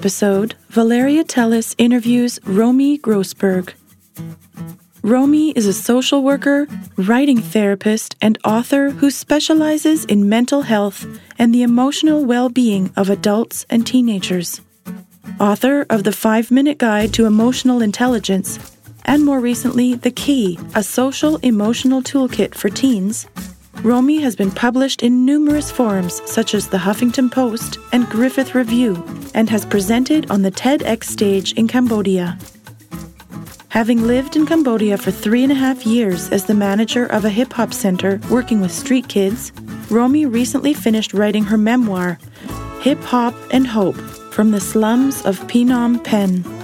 Episode, Valeria Teles interviews Romi Grossberg. Romi is a social worker, writing therapist, and author who specializes in mental health and the emotional well being of adults and teenagers. Author of The Five Minute Guide to Emotional Intelligence, and more recently, The Key, a social emotional toolkit for teens, Romi has been published in numerous forums such as the Huffington Post and Griffith Review and has presented on the TEDx stage in Cambodia. Having lived in Cambodia for three and a half years as the manager of a hip hop center working with street kids, Romi recently finished writing her memoir, Hip Hop and Hope From the Slums of Phnom Penh.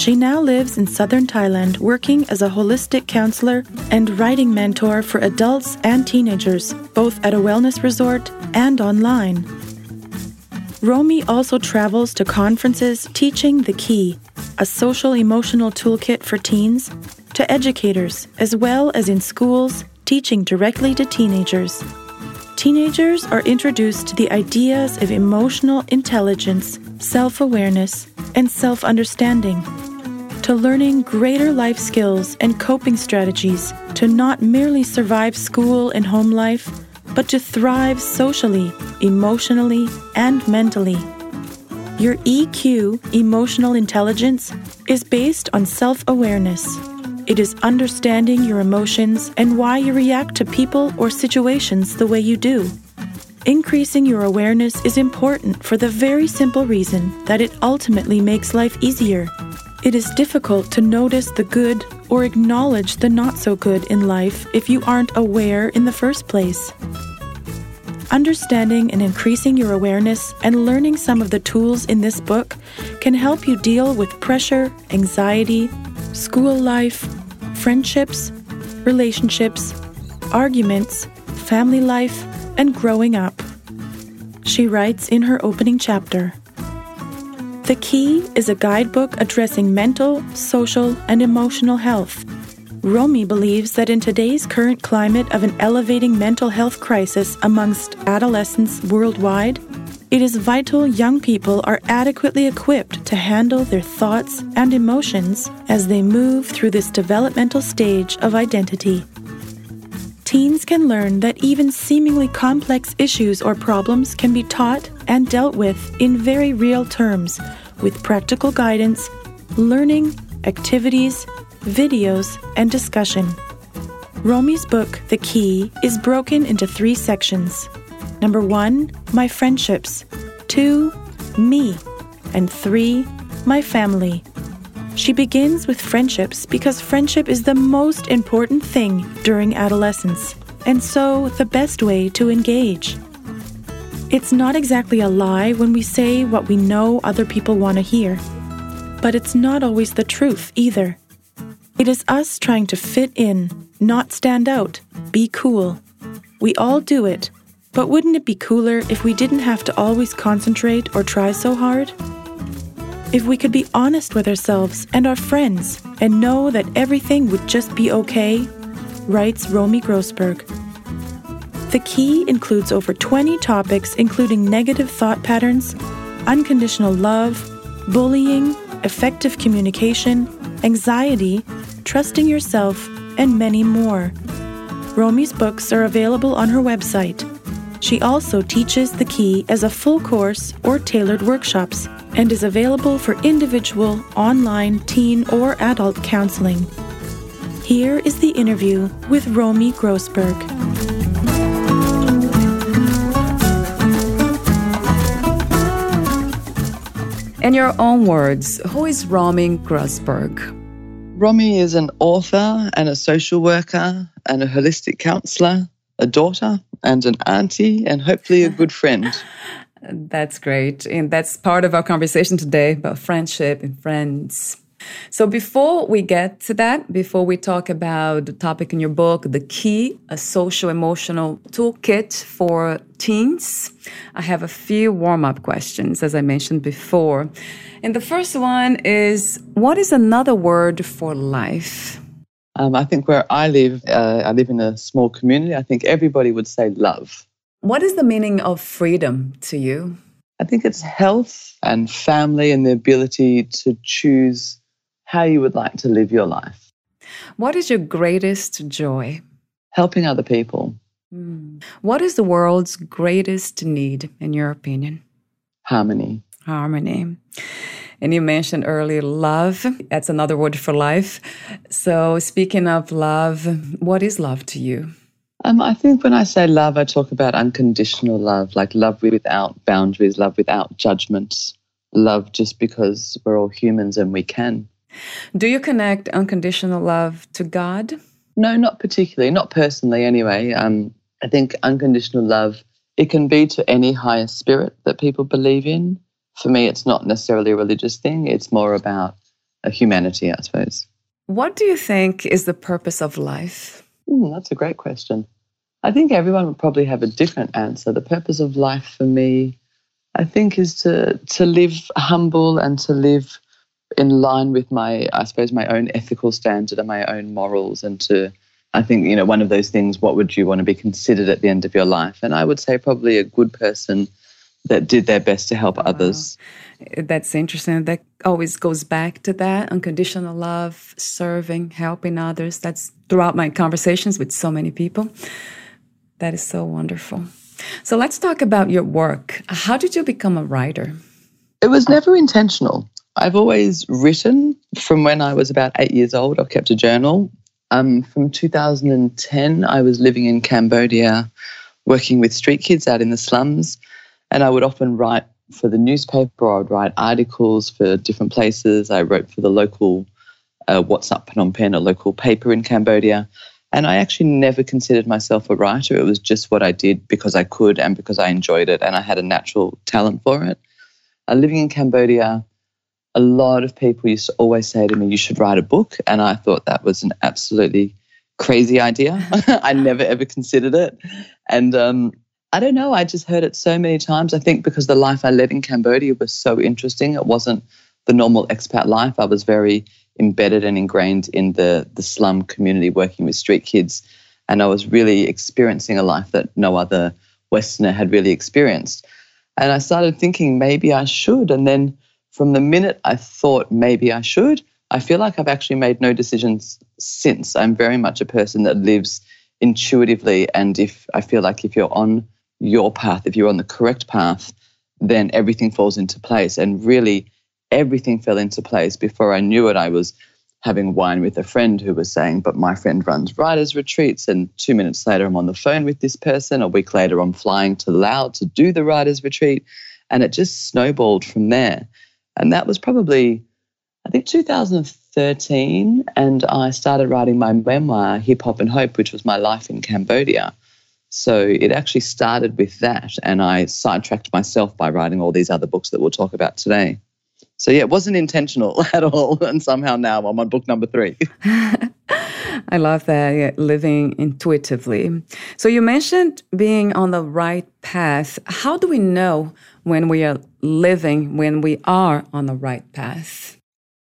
She now lives in southern Thailand working as a holistic counselor and writing mentor for adults and teenagers, both at a wellness resort and online. Romi also travels to conferences teaching the key, a social emotional toolkit for teens, to educators, as well as in schools, teaching directly to teenagers. Teenagers are introduced to the ideas of emotional intelligence, self awareness, and self understanding, to learning greater life skills and coping strategies to not merely survive school and home life, but to thrive socially, emotionally, and mentally. Your EQ, emotional intelligence, is based on self awareness. It is understanding your emotions and why you react to people or situations the way you do. Increasing your awareness is important for the very simple reason that it ultimately makes life easier. It is difficult to notice the good or acknowledge the not so good in life if you aren't aware in the first place. Understanding and increasing your awareness and learning some of the tools in this book can help you deal with pressure, anxiety, school life, friendships, relationships, arguments, family life, and growing up. She writes in her opening chapter The Key is a guidebook addressing mental, social, and emotional health. Romi believes that in today's current climate of an elevating mental health crisis amongst adolescents worldwide, it is vital young people are adequately equipped to handle their thoughts and emotions as they move through this developmental stage of identity. Teens can learn that even seemingly complex issues or problems can be taught and dealt with in very real terms with practical guidance, learning, activities, videos, and discussion. Romi's book, The Key, is broken into three sections. Number one, my friendships. Two, me. And three, my family. She begins with friendships because friendship is the most important thing during adolescence, and so the best way to engage. It's not exactly a lie when we say what we know other people want to hear, but it's not always the truth either. It is us trying to fit in, not stand out, be cool. We all do it, but wouldn't it be cooler if we didn't have to always concentrate or try so hard? If we could be honest with ourselves and our friends and know that everything would just be okay, writes Romi Grossberg. The key includes over 20 topics, including negative thought patterns, unconditional love, bullying, effective communication, anxiety, trusting yourself, and many more. Romi's books are available on her website, She also teaches the key as a full course or tailored workshops and is available for individual, online, teen, or adult counseling. Here is the interview with Romi Grossberg. In your own words, who is Romi Grossberg? Romi is an author and a social worker and a holistic counselor, a daughter and an auntie, and hopefully a good friend. That's great. And that's part of our conversation today about friendship and friends. So before we get to that, before we talk about the topic in your book, The Key, a social emotional toolkit for teens, I have a few warm up questions, as I mentioned before. And the first one is What is another word for life? Um, I think where I live, uh, I live in a small community. I think everybody would say love. What is the meaning of freedom to you? I think it's health and family and the ability to choose how you would like to live your life. What is your greatest joy? Helping other people. Mm. What is the world's greatest need, in your opinion? Harmony. Harmony. And you mentioned earlier love. That's another word for life. So, speaking of love, what is love to you? Um, I think when I say love, I talk about unconditional love, like love without boundaries, love without judgments, love just because we're all humans and we can. Do you connect unconditional love to God? No, not particularly, not personally anyway. Um, I think unconditional love, it can be to any higher spirit that people believe in. For me, it's not necessarily a religious thing, it's more about a humanity, I suppose. What do you think is the purpose of life? Mm, that's a great question. I think everyone would probably have a different answer. The purpose of life for me, I think, is to, to live humble and to live in line with my, I suppose, my own ethical standard and my own morals, and to, I think, you know, one of those things, what would you want to be considered at the end of your life? And I would say probably a good person that did their best to help wow. others. That's interesting. That always goes back to that unconditional love, serving, helping others. That's throughout my conversations with so many people. That is so wonderful. So let's talk about your work. How did you become a writer? It was never intentional. I've always written from when I was about eight years old. I've kept a journal. Um, from 2010, I was living in Cambodia, working with street kids out in the slums, and I would often write for the newspaper. I would write articles for different places. I wrote for the local uh, What's Up Phnom Penh, a local paper in Cambodia. And I actually never considered myself a writer. It was just what I did because I could and because I enjoyed it and I had a natural talent for it. Uh, living in Cambodia, a lot of people used to always say to me, You should write a book. And I thought that was an absolutely crazy idea. I never ever considered it. And um, I don't know, I just heard it so many times. I think because the life I led in Cambodia was so interesting. It wasn't the normal expat life. I was very embedded and ingrained in the, the slum community working with street kids. And I was really experiencing a life that no other Westerner had really experienced. And I started thinking maybe I should. And then from the minute I thought maybe I should, I feel like I've actually made no decisions since. I'm very much a person that lives intuitively. And if I feel like if you're on your path, if you're on the correct path, then everything falls into place. And really, everything fell into place. Before I knew it, I was having wine with a friend who was saying, But my friend runs writers' retreats. And two minutes later, I'm on the phone with this person. A week later, I'm flying to Laos to do the writers' retreat. And it just snowballed from there. And that was probably, I think, 2013. And I started writing my memoir, Hip Hop and Hope, which was my life in Cambodia. So it actually started with that. And I sidetracked myself by writing all these other books that we'll talk about today. So yeah, it wasn't intentional at all. And somehow now I'm on book number three. I love that, yeah, living intuitively. So you mentioned being on the right path. How do we know when we are living, when we are on the right path?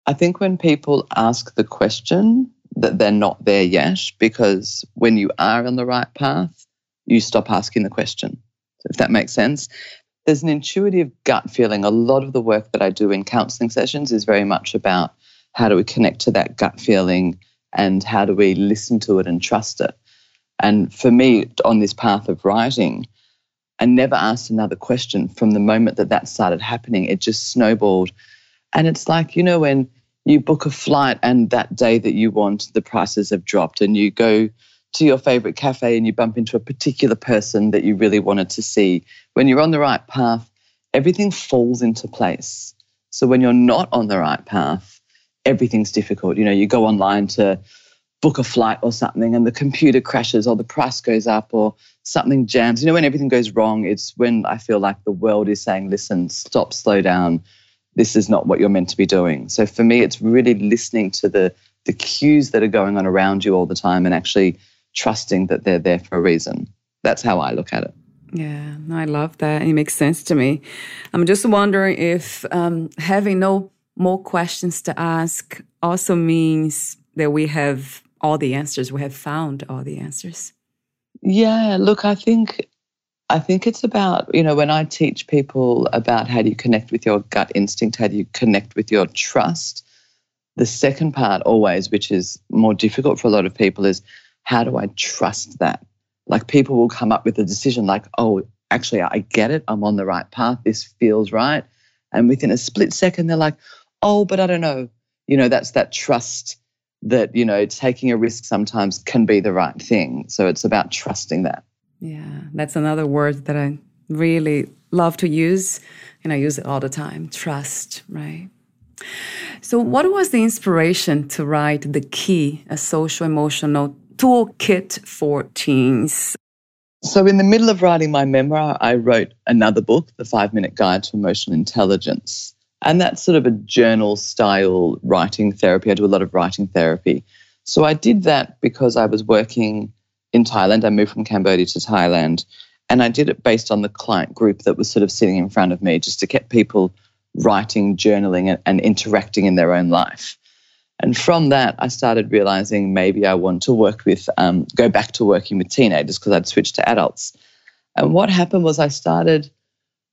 I think when people ask the question that they're not there yet, because when you are on the right path, you stop asking the question, if that makes sense. There's an intuitive gut feeling. A lot of the work that I do in counseling sessions is very much about how do we connect to that gut feeling and how do we listen to it and trust it. And for me, on this path of writing, I never asked another question from the moment that that started happening. It just snowballed. And it's like, you know, when you book a flight and that day that you want, the prices have dropped, and you go to your favorite cafe and you bump into a particular person that you really wanted to see. When you're on the right path, everything falls into place. So when you're not on the right path, everything's difficult. You know, you go online to book a flight or something and the computer crashes or the price goes up or something jams. You know, when everything goes wrong, it's when I feel like the world is saying, listen, stop, slow down. This is not what you're meant to be doing. So for me, it's really listening to the the cues that are going on around you all the time and actually trusting that they're there for a reason. That's how I look at it. Yeah, I love that. It makes sense to me. I'm just wondering if um, having no more questions to ask also means that we have all the answers. We have found all the answers. Yeah, look, I think I think it's about, you know, when I teach people about how do you connect with your gut instinct, how do you connect with your trust, the second part always, which is more difficult for a lot of people, is how do I trust that? Like people will come up with a decision like, oh, actually, I get it. I'm on the right path. This feels right. And within a split second, they're like, oh, but I don't know. You know, that's that trust that, you know, taking a risk sometimes can be the right thing. So it's about trusting that. Yeah, that's another word that I really love to use, and I use it all the time trust, right? So, what was the inspiration to write The Key, a social emotional toolkit for teens? So, in the middle of writing my memoir, I wrote another book, The Five Minute Guide to Emotional Intelligence. And that's sort of a journal style writing therapy. I do a lot of writing therapy. So, I did that because I was working in Thailand. I moved from Cambodia to Thailand. And I did it based on the client group that was sort of sitting in front of me just to get people writing, journaling, and, and interacting in their own life. And from that, I started realizing maybe I want to work with, um, go back to working with teenagers because I'd switched to adults. And what happened was I started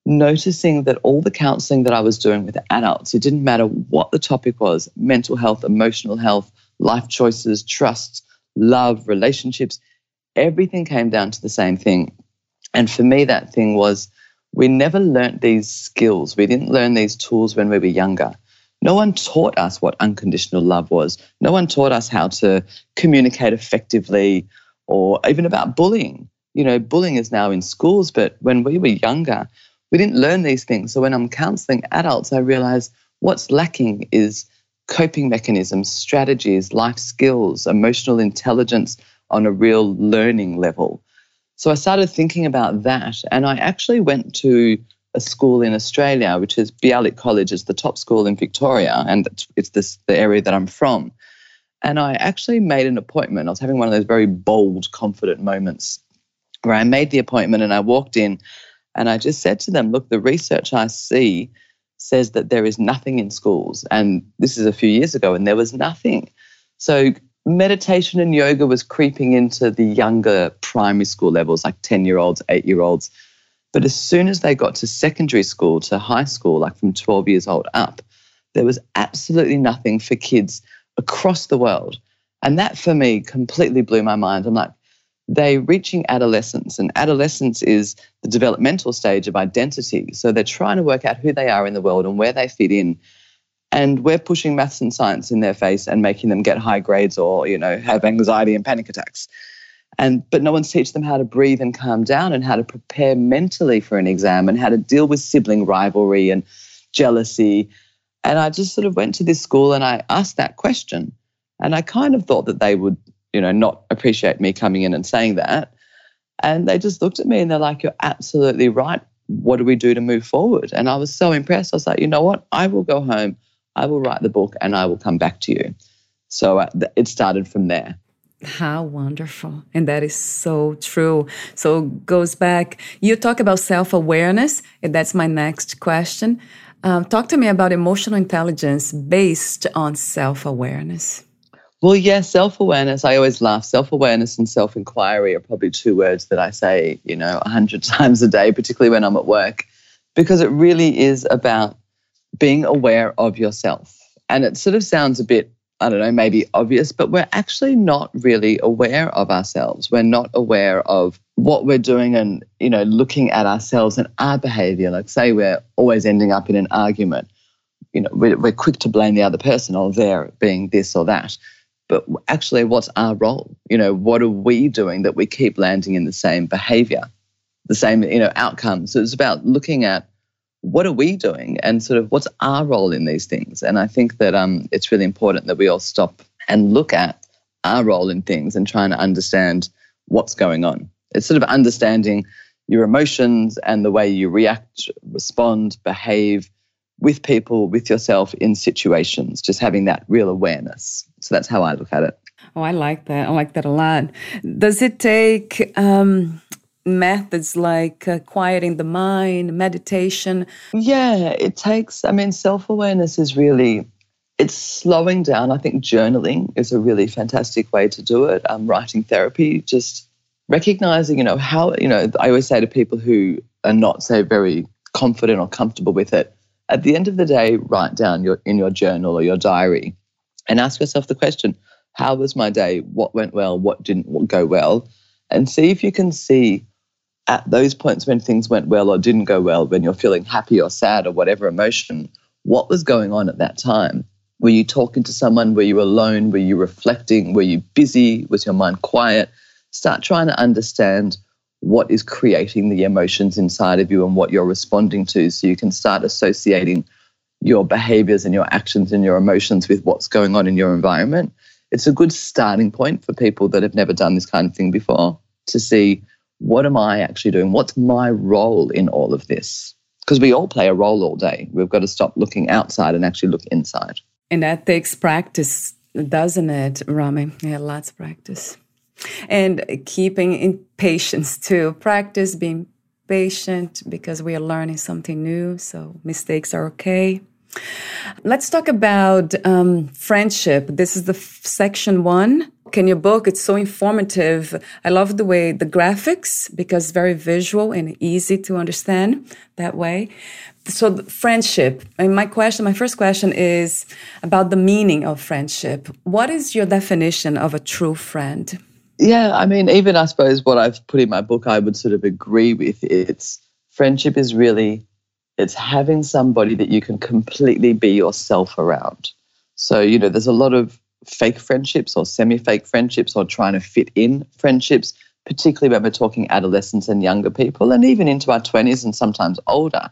noticing that all the counseling that I was doing with adults, it didn't matter what the topic was mental health, emotional health, life choices, trust, love, relationships everything came down to the same thing. And for me, that thing was we never learnt these skills. We didn't learn these tools when we were younger. No one taught us what unconditional love was. No one taught us how to communicate effectively or even about bullying. You know, bullying is now in schools, but when we were younger, we didn't learn these things. So when I'm counseling adults, I realize what's lacking is coping mechanisms, strategies, life skills, emotional intelligence, on a real learning level. So I started thinking about that, and I actually went to a school in Australia, which is Bialik College, is the top school in Victoria, and it's this the area that I'm from. And I actually made an appointment. I was having one of those very bold, confident moments where I made the appointment and I walked in and I just said to them, look, the research I see says that there is nothing in schools. And this is a few years ago, and there was nothing. So meditation and yoga was creeping into the younger primary school levels, like 10 year olds, eight year olds. But as soon as they got to secondary school, to high school, like from 12 years old up, there was absolutely nothing for kids across the world. And that for me completely blew my mind. I'm like, they reaching adolescence, and adolescence is the developmental stage of identity. So they're trying to work out who they are in the world and where they fit in. And we're pushing maths and science in their face and making them get high grades or you know have anxiety and panic attacks. And but no one's teaching them how to breathe and calm down and how to prepare mentally for an exam and how to deal with sibling rivalry and jealousy. And i just sort of went to this school and i asked that question. And i kind of thought that they would you know not appreciate me coming in and saying that and they just looked at me and they're like you're absolutely right what do we do to move forward and i was so impressed i was like you know what i will go home I will write the book and I will come back to you. So uh, it started from there. How wonderful. And that is so true. So goes back, you talk about self awareness, and that's my next question. Um, talk to me about emotional intelligence based on self awareness. Well, yeah, self awareness. I always laugh. Self awareness and self inquiry are probably two words that I say, you know, a hundred times a day, particularly when I'm at work, because it really is about being aware of yourself. And it sort of sounds a bit, I don't know, maybe obvious, but we're actually not really aware of ourselves. We're not aware of what we're doing and you know looking at ourselves and our behavior like say we're always ending up in an argument you know we're, we're quick to blame the other person or they're being this or that but actually what's our role? You know what are we doing that we keep landing in the same behavior the same you know outcomes so it's about looking at what are we doing and sort of what's our role in these things? And i think that um, it's really important that we all stop and look at our role in things and trying to understand what's going on. It's sort of understanding your emotions and the way you react, respond, behave with people, with yourself in situations, just having that real awareness. So that's how I look at it. Oh, I like that. I like that a lot. Does it take um, methods like uh, quieting the mind, meditation? Yeah, it takes, I mean, self awareness is really. It's slowing down. I think journaling is a really fantastic way to do it. Um, writing therapy, just recognizing, you know, how, you know, I always say to people who are not, say, very confident or comfortable with it, at the end of the day, write down your in your journal or your diary and ask yourself the question, how was my day? What went well? What didn't go well? And see if you can see at those points when things went well or didn't go well, when you're feeling happy or sad or whatever emotion, what was going on at that time? Were you talking to someone? Were you alone? Were you reflecting? Were you busy? Was your mind quiet? start trying to understand what is creating the emotions inside of you and what you're responding to so you can start associating your behaviors and your actions and your emotions with what's going on in your environment. It's a good starting point for people that have never done this kind of thing before to see what am I actually doing? What's my role in all of this? Because we all play a role all day. We've got to stop looking outside and actually look inside. And that takes practice, doesn't it, Romi? Yeah, lots of practice and keeping in patience to practice being patient because we are learning something new so mistakes are okay. Let's talk about um, friendship. This is the f- section one. In your book it's so informative. I love the way the graphics because very visual and easy to understand that way. So friendship. And my question my first question is about the meaning of friendship. What is your definition of a true friend yeah, I mean, even I suppose what I've put in my book, I would sort of agree with. It's friendship is really, it's having somebody that you can completely be yourself around. So, you know, there's a lot of fake friendships or semi fake friendships or trying to fit in friendships, particularly when we're talking adolescents and younger people and even into our 20s and sometimes older.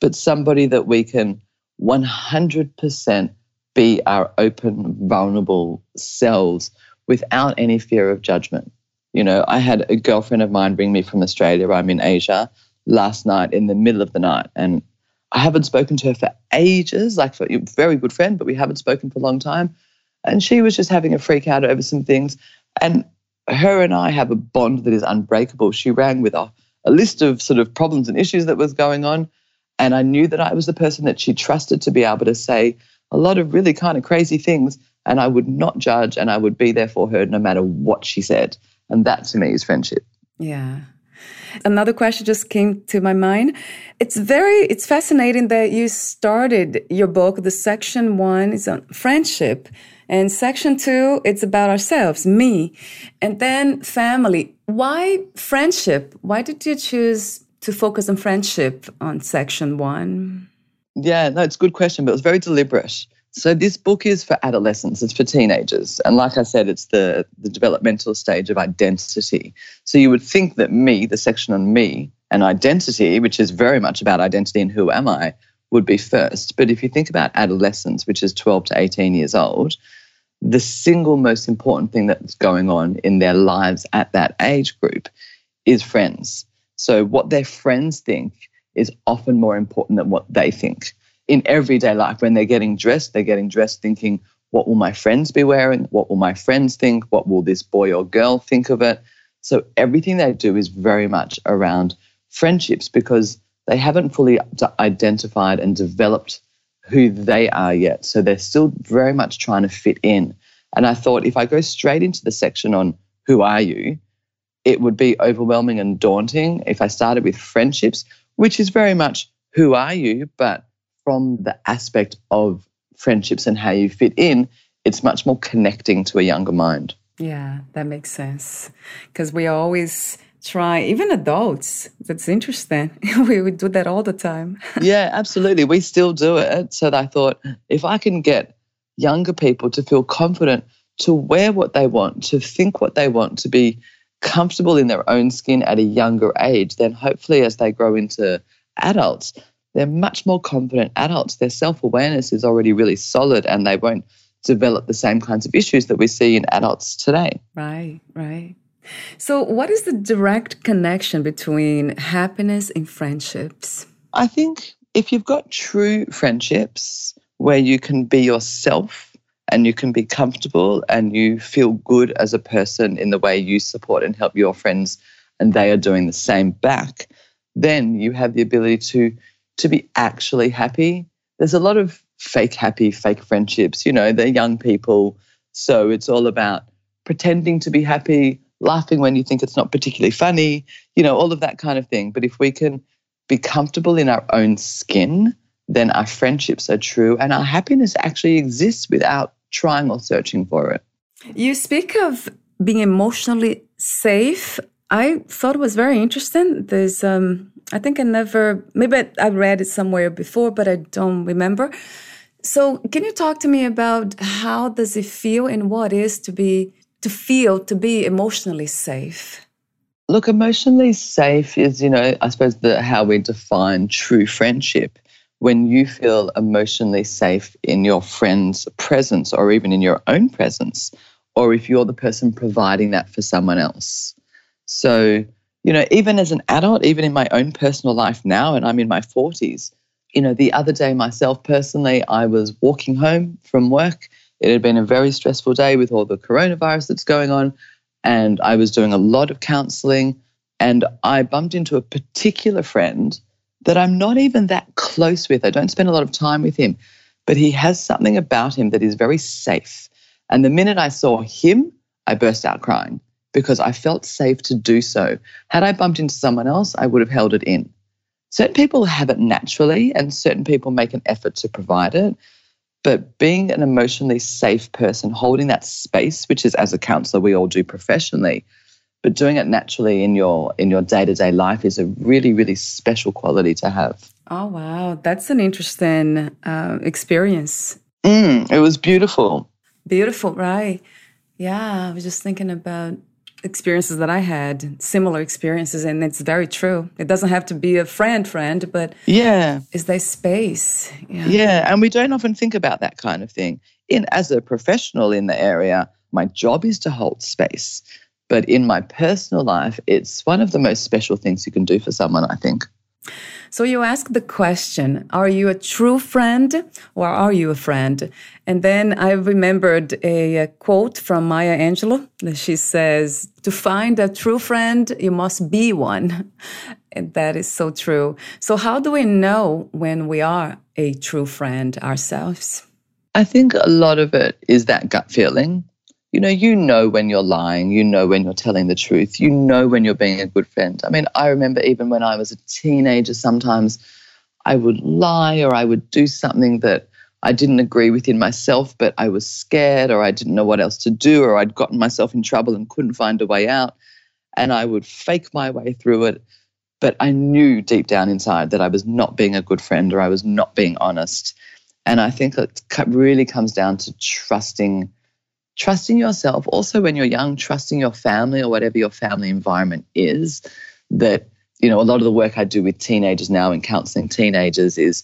But somebody that we can 100% be our open, vulnerable selves without any fear of judgment. You know, I had a girlfriend of mine bring me from Australia, I'm in Asia, last night in the middle of the night. And I haven't spoken to her for ages, like for a very good friend, but we haven't spoken for a long time. And she was just having a freak out over some things. And her and I have a bond that is unbreakable. She rang with a, a list of sort of problems and issues that was going on. And I knew that I was the person that she trusted to be able to say a lot of really kind of crazy things and I would not judge and I would be there for her no matter what she said. And that to me is friendship. Yeah. Another question just came to my mind. It's very, it's fascinating that you started your book. The section one is on friendship, and section two, it's about ourselves, me, and then family. Why friendship? Why did you choose to focus on friendship on section one? Yeah, no, it's a good question, but it was very deliberate. So this book is for adolescents, it's for teenagers. And like I said, it's the, the developmental stage of identity. So you would think that me, the section on me and identity, which is very much about identity and who am I, would be first. But if you think about adolescence, which is 12 to 18 years old, the single most important thing that's going on in their lives at that age group is friends. So what their friends think is often more important than what they think in everyday life when they're getting dressed, they're getting dressed thinking, what will my friends be wearing? What will my friends think? What will this boy or girl think of it? So everything they do is very much around friendships because they haven't fully identified and developed who they are yet. So they're still very much trying to fit in. And I thought if I go straight into the section on who are you, it would be overwhelming and daunting if I started with friendships, which is very much who are you, but from the aspect of friendships and how you fit in, it's much more connecting to a younger mind. Yeah, that makes sense. Because we always try, even adults. That's interesting. we, we do that all the time. yeah, absolutely. We still do it. So I thought if I can get younger people to feel confident to wear what they want, to think what they want, to be comfortable in their own skin at a younger age, then hopefully as they grow into adults, they're much more confident adults. Their self awareness is already really solid and they won't develop the same kinds of issues that we see in adults today. Right, right. So, what is the direct connection between happiness and friendships? I think if you've got true friendships where you can be yourself and you can be comfortable and you feel good as a person in the way you support and help your friends and they are doing the same back, then you have the ability to to be actually happy. There's a lot of fake happy, fake friendships. You know, they're young people. So it's all about pretending to be happy, laughing when you think it's not particularly funny, you know, all of that kind of thing. But if we can be comfortable in our own skin, then our friendships are true and our happiness actually exists without trying or searching for it. You speak of being emotionally safe. I thought it was very interesting. There's, um, I think I never, maybe I, read it somewhere before, but I don't remember. So, can you talk to me about how does it feel and what is to be to feel to be emotionally safe? Look, emotionally safe is, you know, I suppose the how we define true friendship. When you feel emotionally safe in your friend's presence or even in your own presence, or if you're the person providing that for someone else. So, you know, even as an adult, even in my own personal life now, and I'm in my 40s, you know, the other day myself personally, I was walking home from work. It had been a very stressful day with all the coronavirus that's going on. And I was doing a lot of counseling. And I bumped into a particular friend that I'm not even that close with. I don't spend a lot of time with him, but he has something about him that is very safe. And the minute I saw him, I burst out crying because I felt safe to do so. Had I bumped into someone else, I would have held it in. Certain people have it naturally, and certain people make an effort to provide it. But being an emotionally safe person, holding that space, which is as a counselor we all do professionally, but doing it naturally in your in your day to day life is a really really special quality to have. Oh wow, that's an interesting uh, experience. Mm, it was beautiful. Beautiful, right? Yeah, I was just thinking about experiences that I had, similar experiences, and it's very true. It doesn't have to be a friend, friend, but yeah, is there space? Yeah. yeah, and we don't often think about that kind of thing. In as a professional in the area, my job is to hold space, but in my personal life, it's one of the most special things you can do for someone. I think. So you ask the question, are you a true friend or are you a friend? And then I remembered a, a, quote from Maya Angelou. She says, to find a true friend, you must be one. And that is so true. So how do we know when we are a true friend ourselves? I think a lot of it is that gut feeling you know, you know when you're lying, you know when you're telling the truth, you know when you're being a good friend. I mean, I remember even when I was a teenager, sometimes I would lie or I would do something that I didn't agree with in myself, but I was scared or I didn't know what else to do or I'd gotten myself in trouble and couldn't find a way out. And I would fake my way through it. But I knew deep down inside that I was not being a good friend or I was not being honest. And I think it really comes down to trusting trusting yourself, also when you're young, trusting your family or whatever your family environment is. That, you know, a lot of the work I do with teenagers now in counseling teenagers is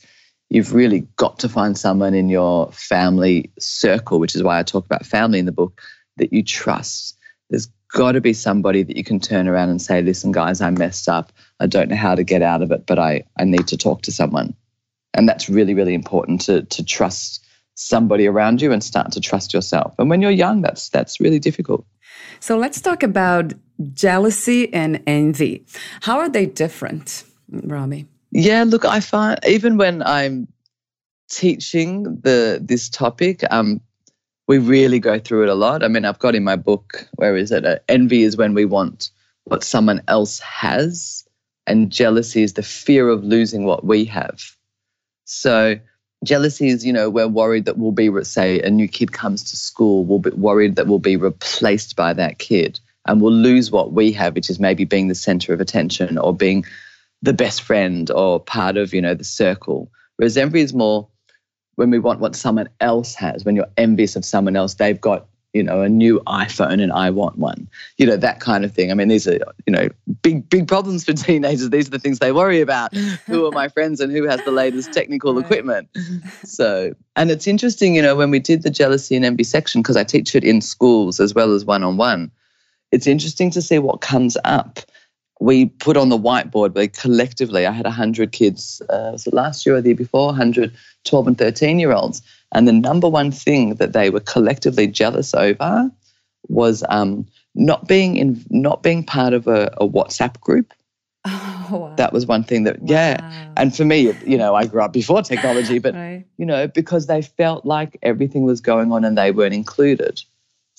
you've really got to find someone in your family circle, which is why I talk about family in the book, that you trust. There's got to be somebody that you can turn around and say, listen, guys, I messed up. I don't know how to get out of it, but I, I need to talk to someone. And that's really, really important to, to trust somebody around you and start to trust yourself. And when you're young, that's that's really difficult. So let's talk about jealousy and envy. How are they different, Romi? Yeah, look, I find even when I'm teaching the this topic, um, we really go through it a lot. I mean, I've got in my book, where is it? Uh, envy is when we want what someone else has, and jealousy is the fear of losing what we have. So Jealousy is, you know, we're worried that we'll be, say, a new kid comes to school, we'll be worried that we'll be replaced by that kid. and we'll lose what we have, which is maybe being the center of attention or being the best friend or part of, you know, the circle. Whereas envy is more when we want what someone else has, when you're envious of someone else, they've got, you know, a new iPhone and I want one. You know, that kind of thing. I mean, these are, you know, big, big problems for teenagers. These are the things they worry about. who are my friends and who has the latest technical right. equipment? So, and it's interesting, you know, when we did the jealousy and envy section, because I teach it in schools as well as one on one, it's interesting to see what comes up we put on the whiteboard, we collectively, I had 100 kids, uh, was it last year or the year before, 100 12 and 13 year olds. And the number one thing that they were collectively jealous over was um, not being in, not being part of a, a WhatsApp group. Oh, wow. That was one thing that, wow. yeah. And for me, you know, I grew up before technology, but, right. you know, because they felt like everything was going on and they weren't included.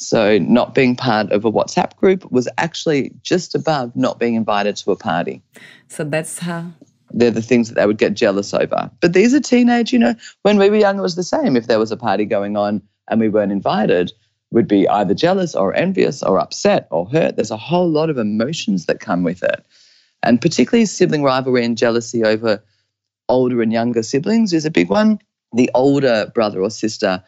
So, not being part of a WhatsApp group was actually just above not being invited to a party. So, that's how. They're the things that they would get jealous over. But these are teenage, you know, when we were young, it was the same. If there was a party going on and we weren't invited, we'd be either jealous or envious or upset or hurt. There's a whole lot of emotions that come with it. And particularly sibling rivalry and jealousy over older and younger siblings is a big one. The older brother or sister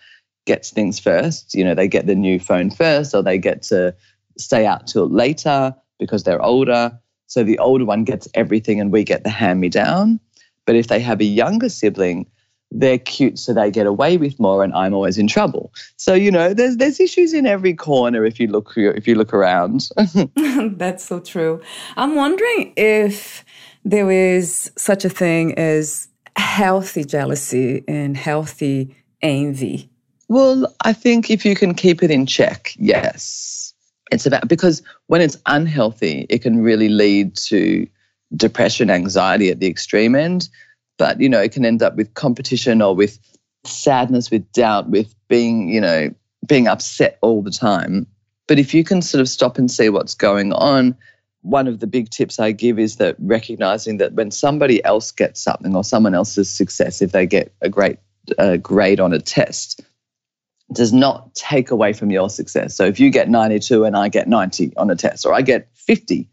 gets things first. You know, they get the new phone first, or they get to stay out till later because they're older. So the older one gets everything and we get the hand me down. But if they have a younger sibling, they're cute so they get away with more and I'm always in trouble. So, you know, there's there's issues in every corner if you look if you look around. That's so true. I'm wondering if there is such a thing as healthy jealousy and healthy envy. Well, I think if you can keep it in check, yes. It's about because when it's unhealthy, it can really lead to depression, anxiety at the extreme end. But, you know, it can end up with competition or with sadness, with doubt, with being, you know, being upset all the time. But if you can sort of stop and see what's going on, one of the big tips I give is that recognizing that when somebody else gets something or someone else's success, if they get a great uh, grade on a test, does not take away from your success. So if you get 92 and I get 90 on a test, or I get 50,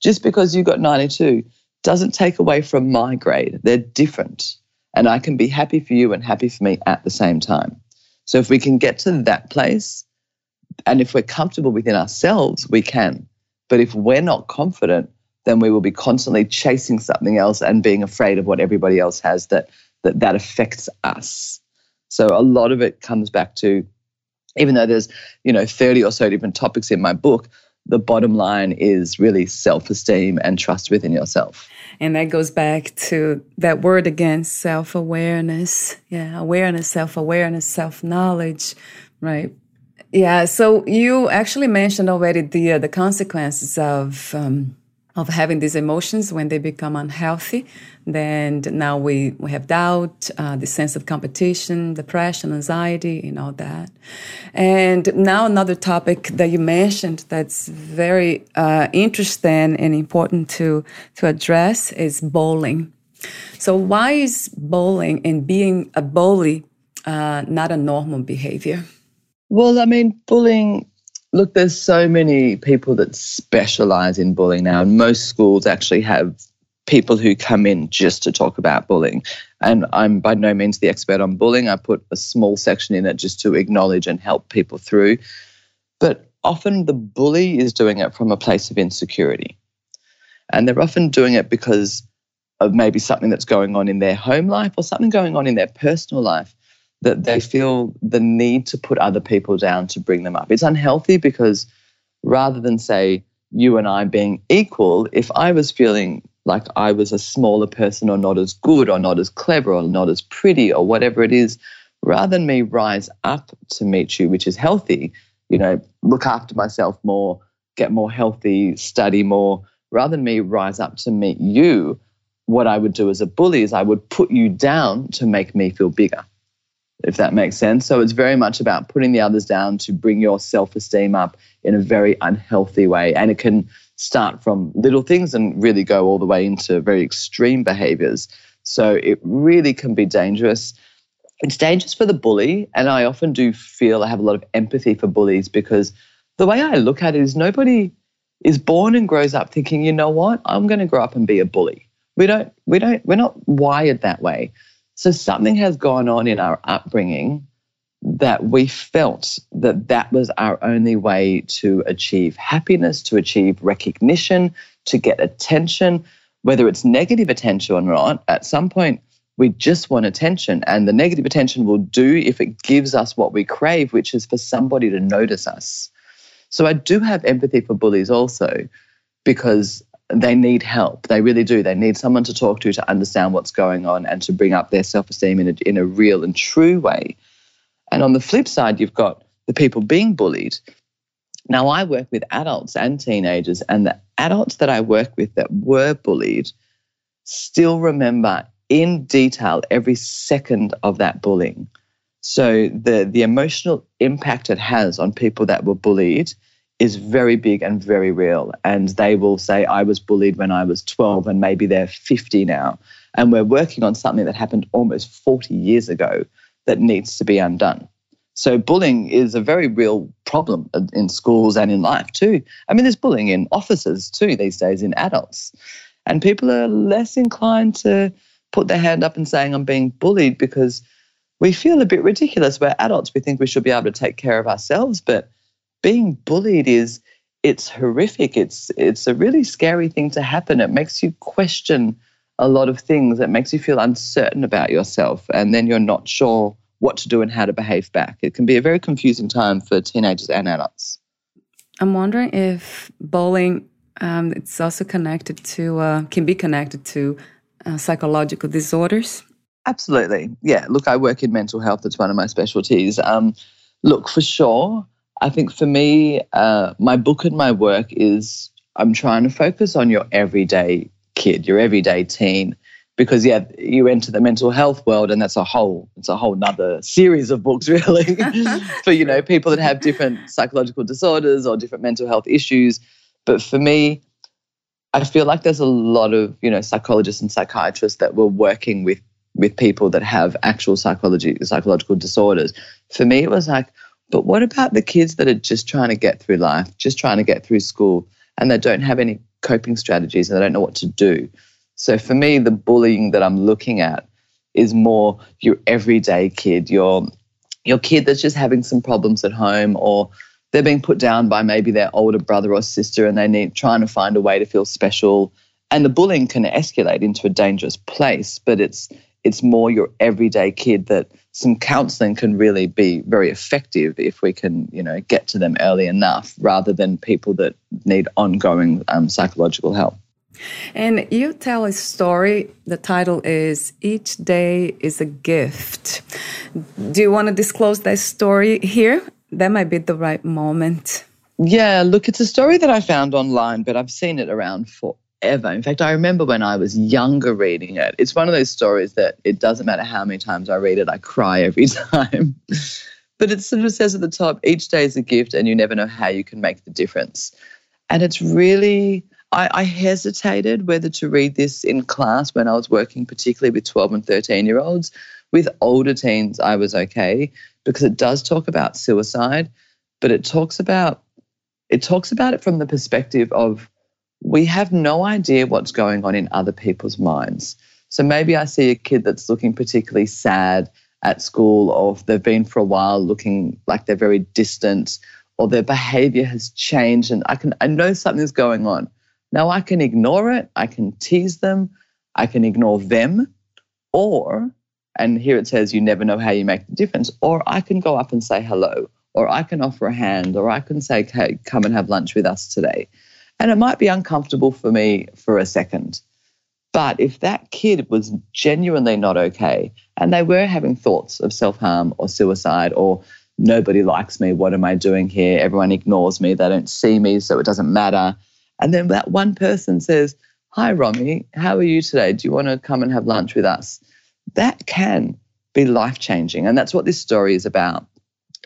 just because you got 92 doesn't take away from my grade. They're different. And I can be happy for you and happy for me at the same time. So if we can get to that place, and if we're comfortable within ourselves, we can. But if we're not confident, then we will be constantly chasing something else and being afraid of what everybody else has that that, that affects us. So a lot of it comes back to, even though there's, you know, 30 or so different topics in my book, the bottom line is really self esteem and trust within yourself. And that goes back to that word again self awareness. Yeah, awareness, self awareness, self knowledge, right? Yeah, so you actually mentioned already the uh, the consequences of um, of having these emotions when they become unhealthy. Then now we, we have doubt, uh, the sense of competition, depression, anxiety, and all that. And now another topic that you mentioned that's very uh, interesting and important to, to address is bullying. So why is bullying and being a bully uh, not a normal behavior? Well, I mean, bullying Look, there's so many people that specialize in bullying now, and most schools actually have people who come in just to talk about bullying. And I'm by no means the expert on bullying. I put a small section in it just to acknowledge and help people through. But often the bully is doing it from a place of insecurity. And they're often doing it because of maybe something that's going on in their home life or something going on in their personal life that they feel the need to put other people down to bring them up. It's unhealthy because rather than say you and I being equal, if I was feeling like I was a smaller person or not as good or not as clever or not as pretty or whatever it is, rather than me rise up to meet you, which is healthy, you know, look after myself more, get more healthy, study more, rather than me rise up to meet you, what I would do as a bully is I would put you down to make me feel bigger if that makes sense. So it's very much about putting the others down to bring your self esteem up in a very unhealthy way. And it can start from little things and really go all the way into very extreme behaviors. So it really can be dangerous. It's dangerous for the bully. And I often do feel I have a lot of empathy for bullies because the way I look at it is nobody is born and grows up thinking, you know what, I'm going to grow up and be a bully. We don't, we don't, we're not wired that way. So something has gone on in our upbringing that we felt that that was our only way to achieve happiness, to achieve recognition, to get attention, whether it's negative attention or not. At some point, we just want attention, and the negative attention will do if it gives us what we crave, which is for somebody to notice us. So I do have empathy for bullies also because they need help. They really do. They need someone to talk to to understand what's going on and to bring up their self esteem in a, in a real and true way. And on the flip side, you've got the people being bullied. Now, I work with adults and teenagers, and the adults that I work with that were bullied still remember in detail every second of that bullying. So the, the emotional impact it has on people that were bullied is very big and very real. And they will say, I was bullied when I was 12, and maybe they're 50 now. And we're working on something that happened almost 40 years ago that needs to be undone. So bullying is a very real problem in schools and in life too. I mean, there's bullying in offices too these days in adults. And people are less inclined to put their hand up and saying, I'm being bullied because we feel a bit ridiculous. We're adults. We think we should be able to take care of ourselves. But being bullied is it's horrific. It's it's a really scary thing to happen. It makes you question a lot of things. It makes you feel uncertain about yourself, and then you're not sure what to do and how to behave back. It can be a very confusing time for teenagers and adults. I'm wondering if bullying um, it's also connected to uh, can be connected to uh, psychological disorders. Absolutely, yeah. Look, I work in mental health. It's one of my specialties. Um, look, for sure. I think for me, uh, my book and my work is I'm trying to focus on your everyday kid, your everyday teen, because yeah, you enter the mental health world, and that's a whole it's a whole nother series of books, really, for you know people that have different psychological disorders or different mental health issues. But for me, I feel like there's a lot of you know psychologists and psychiatrists that were working with with people that have actual psychology psychological disorders. For me, it was like but what about the kids that are just trying to get through life, just trying to get through school, and they don't have any coping strategies and they don't know what to do? So for me, the bullying that I'm looking at is more your everyday kid, your your kid that's just having some problems at home or they're being put down by maybe their older brother or sister and they need trying to find a way to feel special and the bullying can escalate into a dangerous place but it's it's more your everyday kid that some counseling can really be very effective if we can, you know, get to them early enough rather than people that need ongoing um, psychological help. And you tell a story. The title is Each Day is a Gift. Do you want to disclose that story here? That might be the right moment. Yeah, look, it's a story that I found online, but I've seen it around for ever. In fact, I remember when I was younger reading it. It's one of those stories that it doesn't matter how many times I read it, I cry every time. but it sort of says at the top, each day is a gift and you never know how you can make the difference. And it's really, I, I hesitated whether to read this in class when I was working, particularly with 12 and 13 year olds. With older teens, I was okay because it does talk about suicide, but it talks about it talks about it from the perspective of we have no idea what's going on in other people's minds. So maybe I see a kid that's looking particularly sad at school, or they've been for a while looking like they're very distant, or their behavior has changed, and I can I know something's going on. Now I can ignore it, I can tease them, I can ignore them, or and here it says you never know how you make the difference, or I can go up and say hello, or I can offer a hand, or I can say, hey, come and have lunch with us today. And it might be uncomfortable for me for a second. But if that kid was genuinely not okay and they were having thoughts of self harm or suicide or nobody likes me, what am I doing here? Everyone ignores me, they don't see me, so it doesn't matter. And then that one person says, Hi, Romi, how are you today? Do you want to come and have lunch with us? That can be life changing. And that's what this story is about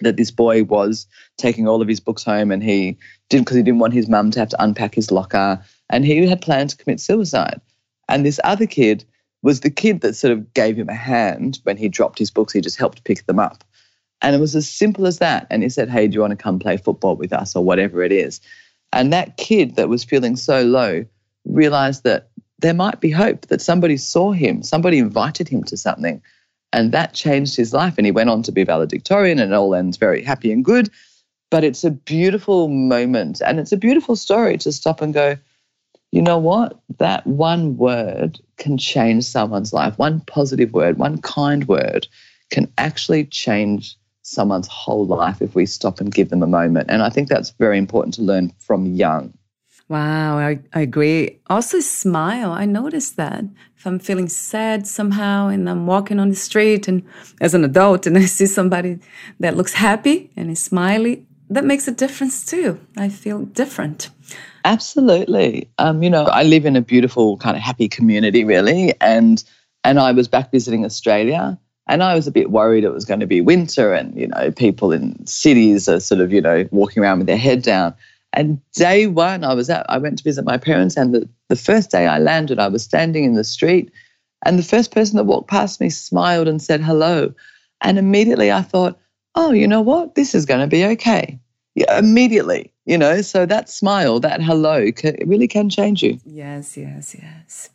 that this boy was taking all of his books home and he didn't because he didn't want his mum to have to unpack his locker and he had planned to commit suicide. And this other kid was the kid that sort of gave him a hand when he dropped his books, he just helped pick them up. And it was as simple as that. And he said, Hey, do you want to come play football with us or whatever it is? And that kid that was feeling so low realized that there might be hope, that somebody saw him, somebody invited him to something. And that changed his life. And he went on to be valedictorian, and it all ends very happy and good. But it's a beautiful moment and it's a beautiful story to stop and go, you know what? That one word can change someone's life. One positive word, one kind word can actually change someone's whole life if we stop and give them a moment. And I think that's very important to learn from young. Wow, I, I agree. Also, smile. I noticed that. If I'm feeling sad somehow and I'm walking on the street and as an adult and I see somebody that looks happy and is smiley, that makes a difference too. I feel different. Absolutely. Um, you know, I live in a beautiful, kind of happy community, really. And and I was back visiting Australia and I was a bit worried it was going to be winter and, you know, people in cities are sort of, you know, walking around with their head down. And day one, I was at, I went to visit my parents, and the, the first day I landed, I was standing in the street, and the first person that walked past me smiled and said hello. And immediately I thought, oh, you know what? This is going to be okay. Yeah, immediately, you know, so that smile, that hello, it really can change you. Yes, yes, yes.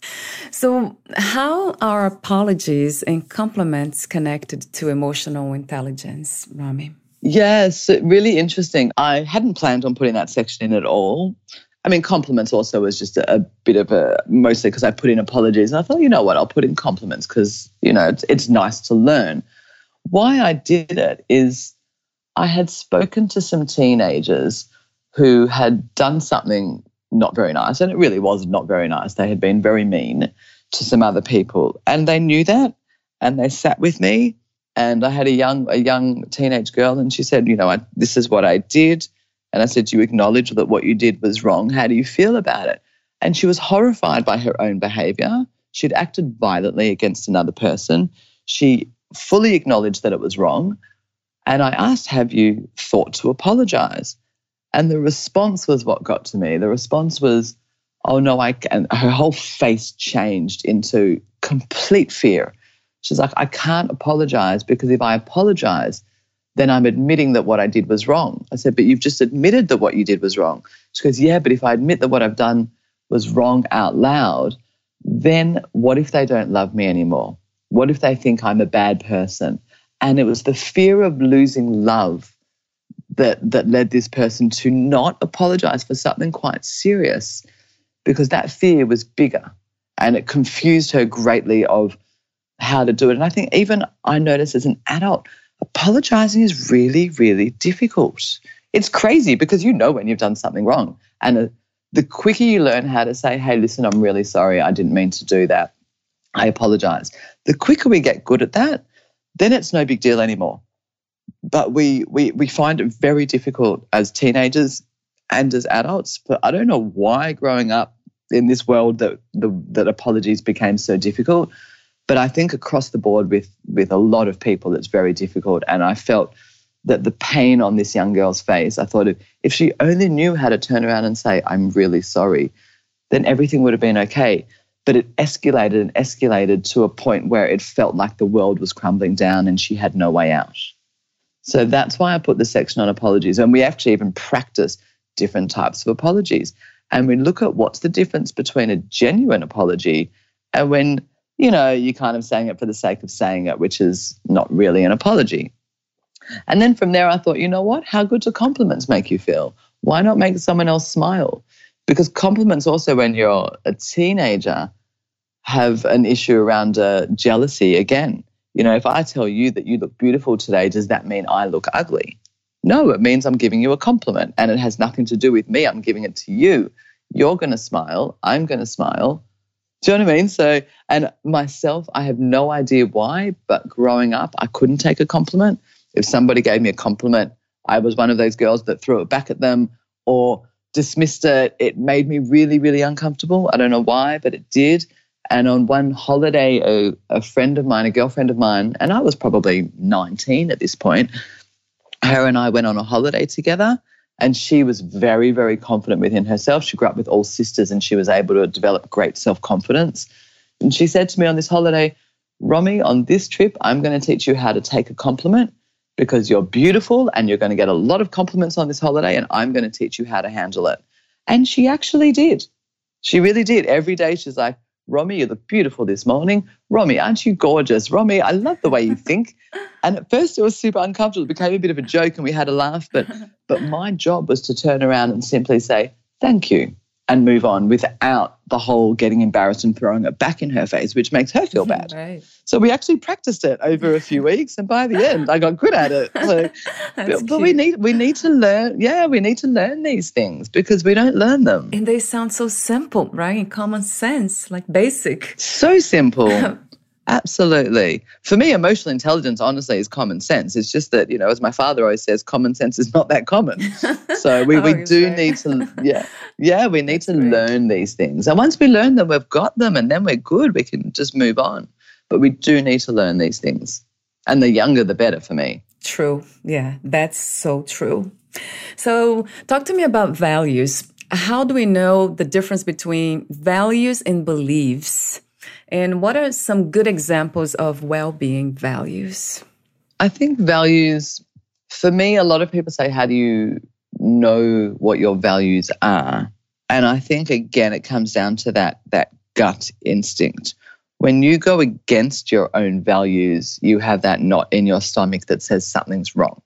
So, how are apologies and compliments connected to emotional intelligence, Romi? Yes, really interesting. I hadn't planned on putting that section in at all. I mean, compliments also was just a, a bit of a mostly because I put in apologies, and I thought, you know what, I'll put in compliments because you know it's, it's nice to learn. Why I did it is I had spoken to some teenagers who had done something not very nice, and it really was not very nice. They had been very mean to some other people, and they knew that, and they sat with me. And I had a young a young teenage girl, and she said, "You know, I, this is what I did." And I said, "Do you acknowledge that what you did was wrong? How do you feel about it?" And she was horrified by her own behavior. She'd acted violently against another person. She fully acknowledged that it was wrong, and I asked, Have you thought to apologize? And the response was what got to me. The response was, Oh no, I. Her whole face changed into complete fear. She's like, I can't apologize because if I apologize, then I'm admitting that what I did was wrong. I said, But you've just admitted that what you did was wrong. She goes, Yeah, but if I admit that what I've done was wrong out loud, then what if they don't love me anymore? What if they think I'm a bad person? And it was the fear of losing love that, that led this person to not apologize for something quite serious because that fear was bigger and it confused her greatly of how to do it. And I think even I notice as an adult, apologizing is really, really difficult. It's crazy because you know when you've done something wrong. And the quicker you learn how to say, hey, listen, I'm really sorry, I didn't mean to do that, I apologize, the quicker we get good at that, then it's no big deal anymore. But we, we, we find it very difficult as teenagers and as adults. But I don't know why growing up in this world that, the, that apologies became so difficult. But I think across the board with, with a lot of people, it's very difficult. And I felt that the pain on this young girl's face, I thought if, if she only knew how to turn around and say, I'm really sorry, then everything would have been okay but it escalated and escalated to a point where it felt like the world was crumbling down and she had no way out. So that's why I put the section on apologies. And we actually even practice different types of apologies. And we look at what's the difference between a genuine apology and when, you know, you're kind of saying it for the sake of saying it, which is not really an apology. And then from there, I thought, you know what? How good do compliments make you feel? Why not make someone else smile? Because compliments also, when you're a teenager, have an issue around uh, jealousy again. You know, if I tell you that you look beautiful today, does that mean I look ugly? No, it means I'm giving you a compliment and it has nothing to do with me. I'm giving it to you. You're going to smile. I'm going to smile. Do you know what I mean? So, and myself, I have no idea why, but growing up, I couldn't take a compliment. If somebody gave me a compliment, I was one of those girls that threw it back at them or dismissed it. It made me really, really uncomfortable. I don't know why, but it did. And on one holiday, a, a friend of mine, a girlfriend of mine, and I was probably 19 at this point, her and I went on a holiday together. And she was very, very confident within herself. She grew up with all sisters and she was able to develop great self confidence. And she said to me on this holiday, Romi, on this trip, I'm going to teach you how to take a compliment because you're beautiful and you're going to get a lot of compliments on this holiday, and I'm going to teach you how to handle it. And she actually did. She really did. Every day she's like, Romi, you look beautiful this morning. Romi, aren't you gorgeous? Romi, I love the way you think. And at first it was super uncomfortable. It became a bit of a joke and we had a laugh. But but my job was to turn around and simply say, thank you and move on without the whole getting embarrassed and throwing it back in her face, which makes her feel bad. Right. So we actually practiced it over a few weeks, and by the end, I got good at it. So, but, but we need we need to learn. Yeah, we need to learn these things because we don't learn them. And they sound so simple, right? And common sense, like basic. So simple. Absolutely. For me, emotional intelligence, honestly, is common sense. It's just that, you know, as my father always says, common sense is not that common. So we, Oh, we do need to, yeah, yeah, we need to great. learn these things. And once we learn them, we've got them and then we're good. We can just move on. But we do need to learn these things. And the younger, the better for me. True. Yeah, that's so true. So, talk to me about values. How do we know the difference between values and beliefs? And what are some good examples of well being values? I think values, for me, a lot of people say, How do you know what your values are? And I think, again, it comes down to that, that gut instinct. When you go against your own values, you have that knot in your stomach that says something's wrong.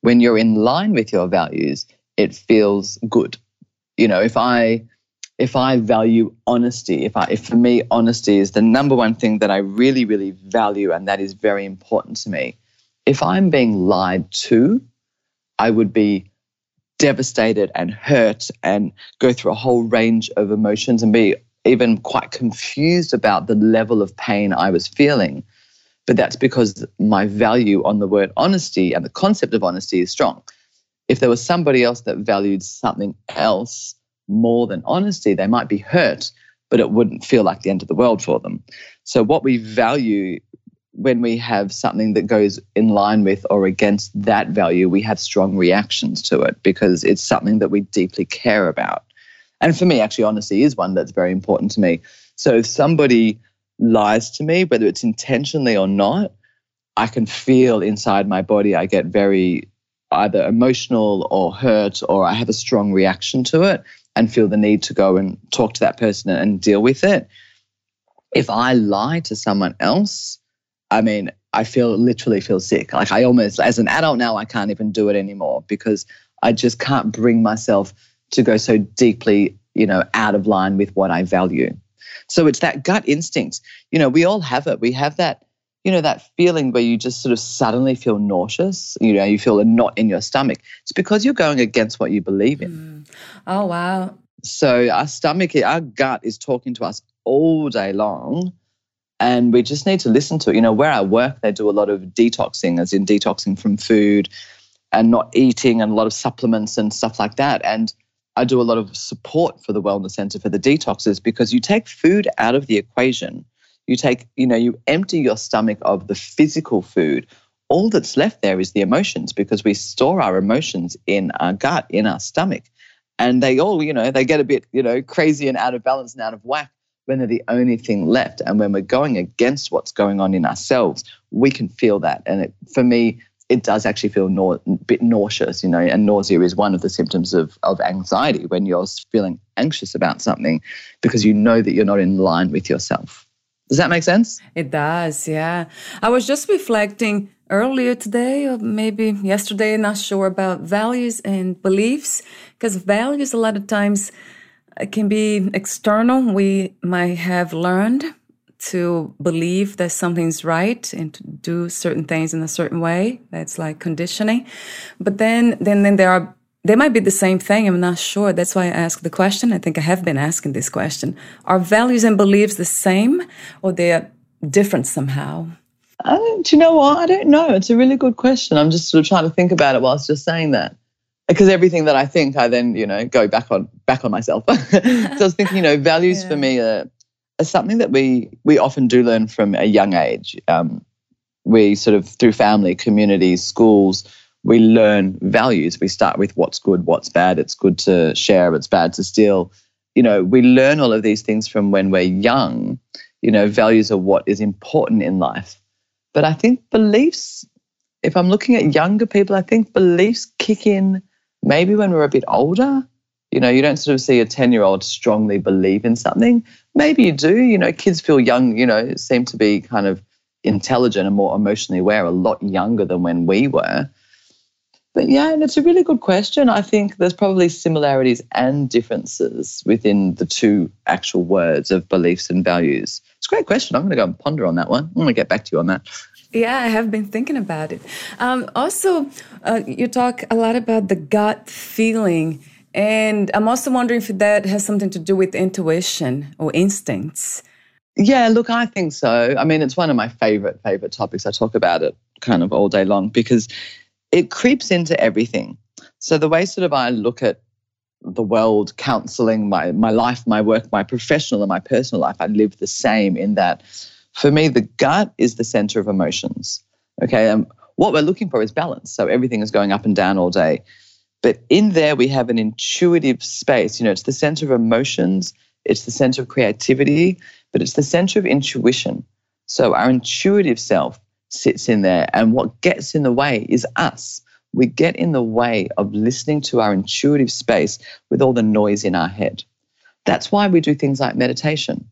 When you're in line with your values, it feels good. You know, if I if I value honesty, if I if for me honesty is the number one thing that I really, really value and that is very important to me. If I'm being lied to, I would be devastated and hurt and go through a whole range of emotions and be even quite confused about the level of pain I was feeling. But that's because my value on the word honesty and the concept of honesty is strong. If there was somebody else that valued something else more than honesty, they might be hurt, but it wouldn't feel like the end of the world for them. So, what we value when we have something that goes in line with or against that value, we have strong reactions to it because it's something that we deeply care about. And for me, actually, honesty is one that's very important to me. So, if somebody lies to me, whether it's intentionally or not, I can feel inside my body, I get very either emotional or hurt, or I have a strong reaction to it and feel the need to go and talk to that person and deal with it. If I lie to someone else, I mean, I feel literally feel sick. Like I almost, as an adult now, I can't even do it anymore because I just can't bring myself to go so deeply, you know, out of line with what I value. So it's that gut instinct. You know, we all have it. We have that, you know, that feeling where you just sort of suddenly feel nauseous. You know, you feel a knot in your stomach. It's because you're going against what you believe in. Mm. Oh, wow. So our stomach, our gut is talking to us all day long. And we just need to listen to it. You know, where I work, they do a lot of detoxing, as in detoxing from food and not eating and a lot of supplements and stuff like that. And I do a lot of support for the Wellness Center for the detoxes because you take food out of the equation. You take, you know, you empty your stomach of the physical food. All that's left there is the emotions because we store our emotions in our gut, in our stomach. And they all, you know, they get a bit, you know, crazy and out of balance and out of whack when they're the only thing left. And when we're going against what's going on in ourselves, we can feel that. And it, for me, it does actually feel a bit nauseous, you know, and nausea is one of the symptoms of, of anxiety when you're feeling anxious about something because you know that you're not in line with yourself. Does that make sense? It does, yeah. I was just reflecting earlier today, or maybe yesterday, not sure about values and beliefs, because values a lot of times uh, can be external. We might have learned to believe that something's right and to do certain things in a certain way. That's like conditioning. But then, then, then there are they might be the same thing. I'm not sure. That's why I asked the question. I think I have been asking this question. Are values and beliefs the same or they're different somehow? I don't, do you know what? I don't know. It's a really good question. I'm just sort of trying to think about it whilst just saying that. Because everything that I think, I then, you know, go back on back on myself. so I was thinking, you know, values for me are, are something that we we often do learn from a young age. Um, we sort of through family, communities, schools, we learn values. We start with what's good, what's bad. It's good to share, it's bad to steal. You know, we learn all of these things from when we're young. You know, values are what is important in life. But I think beliefs, if I'm looking at younger people, I think beliefs kick in maybe when we're a bit older. You know, you don't sort of see a 10 year old strongly believe in something. Maybe you do. You know, kids feel young, you know, seem to be kind of intelligent and more emotionally aware a lot younger than when we were. But yeah, and it's a really good question. I think there's probably similarities and differences within the two actual words of beliefs and values. It's a great question. I'm going to go and ponder on that one. I'm going to get back to you on that. Yeah, I have been thinking about it. Um, also, uh, you talk a lot about the gut feeling. And I'm also wondering if that has something to do with intuition or instincts. Yeah, look, I think so. I mean, it's one of my favorite, favorite topics. I talk about it kind of all day long because it creeps into everything. So the way sort of I look at the world, counseling, my my life, my work, my professional and my personal life, I live the same in that for me, the gut is the center of emotions. Okay. And what we're looking for is balance. So everything is going up and down all day. But in there, we have an intuitive space. You know, it's the center of emotions, it's the center of creativity, but it's the center of intuition. So our intuitive self sits in there. And what gets in the way is us. We get in the way of listening to our intuitive space with all the noise in our head. That's why we do things like meditation.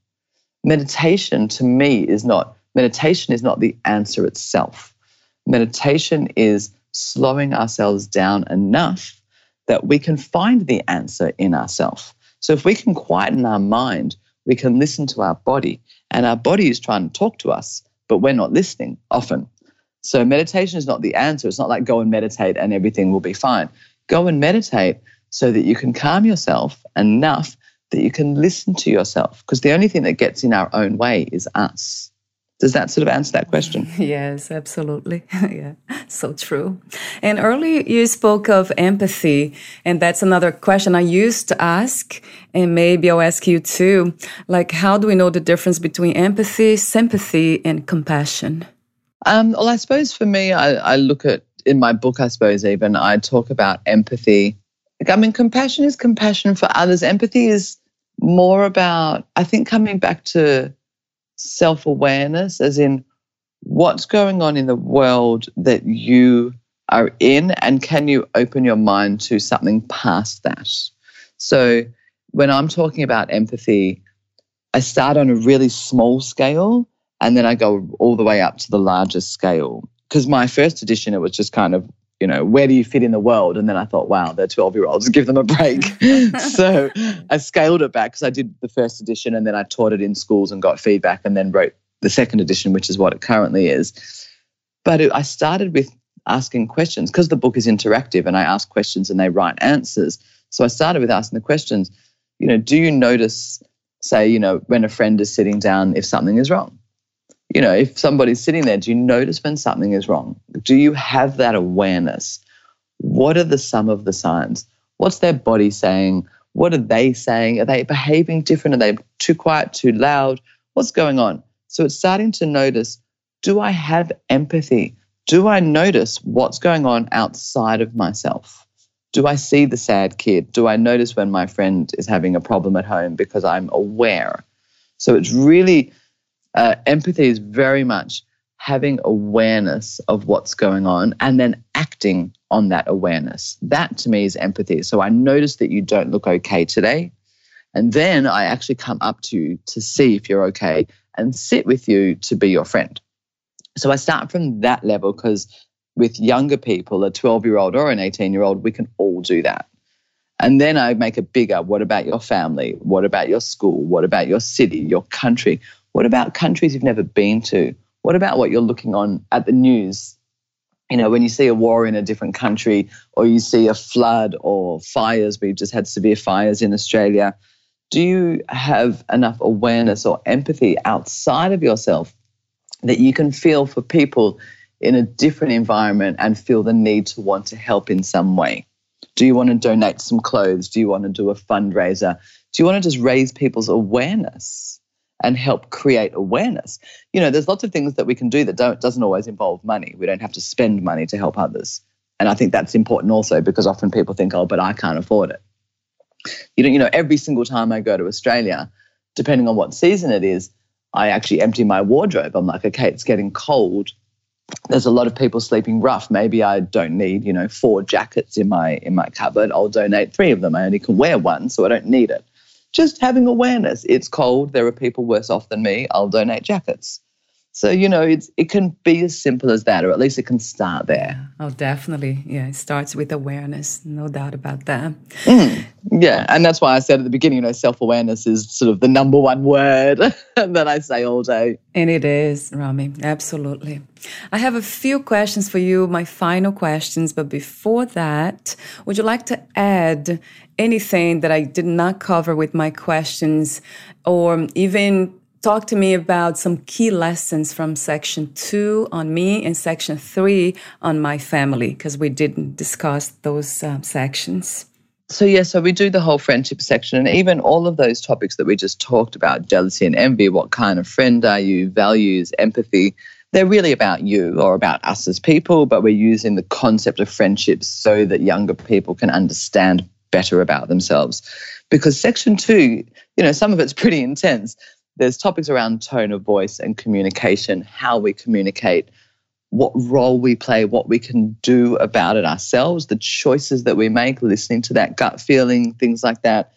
Meditation to me is not, meditation is not the answer itself. Meditation is slowing ourselves down enough that we can find the answer in ourselves. So if we can quieten our mind, we can listen to our body, and our body is trying to talk to us but we're not listening often. So meditation is not the answer. It's not like go and meditate and everything will be fine. Go and meditate so that you can calm yourself enough that you can listen to yourself because the only thing that gets in our own way is us. Does that sort of answer that question? Yes, absolutely. yeah, so true. And earlier you spoke of empathy, and that's another question I used to ask, and maybe I'll ask you too. Like, how do we know the difference between empathy, sympathy, and compassion? Um, well, I suppose for me, I, I look at in my book, I suppose even I talk about empathy. I mean, compassion is compassion for others. Empathy is more about, I think, coming back to self awareness, as in what's going on in the world that you are in, and can you open your mind to something past that? So, when I'm talking about empathy, I start on a really small scale and then I go all the way up to the larger scale. Because my first edition, it was just kind of you know, where do you fit in the world? And then I thought, wow, they're 12 year olds, give them a break. so I scaled it back because I did the first edition and then I taught it in schools and got feedback and then wrote the second edition, which is what it currently is. But it, I started with asking questions because the book is interactive and I ask questions and they write answers. So I started with asking the questions, you know, do you notice, say, you know, when a friend is sitting down if something is wrong? You know, if somebody's sitting there, do you notice when something is wrong? Do you have that awareness? What are the sum of the signs? What's their body saying? What are they saying? Are they behaving different? Are they too quiet, too loud? What's going on? So it's starting to notice do I have empathy? Do I notice what's going on outside of myself? Do I see the sad kid? Do I notice when my friend is having a problem at home because I'm aware? So it's really uh, empathy is very much having awareness of what's going on and then acting on that awareness. That to me is empathy. So I notice that you don't look okay today. And then I actually come up to you to see if you're okay and sit with you to be your friend. So I start from that level because with younger people, a 12 year old or an 18 year old, we can all do that. And then I make it bigger. What about your family? What about your school? What about your city, your country? What about countries you've never been to? What about what you're looking on at the news? You know, when you see a war in a different country or you see a flood or fires, we've just had severe fires in Australia. Do you have enough awareness or empathy outside of yourself that you can feel for people in a different environment and feel the need to want to help in some way? Do you want to donate some clothes? Do you want to do a fundraiser? Do you want to just raise people's awareness? And help create awareness. You know, there's lots of things that we can do that don't doesn't always involve money. We don't have to spend money to help others. And I think that's important also because often people think, oh, but I can't afford it. You know, you know, every single time I go to Australia, depending on what season it is, I actually empty my wardrobe. I'm like, okay, it's getting cold. there's a lot of people sleeping rough. Maybe I don't need, you know, four jackets in my in my cupboard. I'll donate three of them. I only can wear one, so I don't need it. Just having awareness. It's cold. There are people worse off than me. I'll donate jackets. So, you know, it's, it can be as simple as that, or at least it can start there. Oh, definitely. Yeah, it starts with awareness, no doubt about that. Mm, yeah, and that's why I said at the beginning, you know, self awareness is sort of the number one word that I say all day. And it is, Romi, absolutely. I have a few questions for you, my final questions, but before that, would you like to add anything that I did not cover with my questions or even talk to me about some key lessons from section two on me and section three on my family, because we didn't discuss those uh, sections. So, yeah, so we do the whole friendship section, and even all of those topics that we just talked about jealousy and envy, what kind of friend are you, values, empathy they're really about you or about us as people, but we're using the concept of friendships so that younger people can understand better about themselves. Because section two, you know, some of it's pretty intense there's topics around tone of voice and communication, how we communicate, what role we play, what we can do about it ourselves, the choices that we make, listening to that gut feeling, things like that.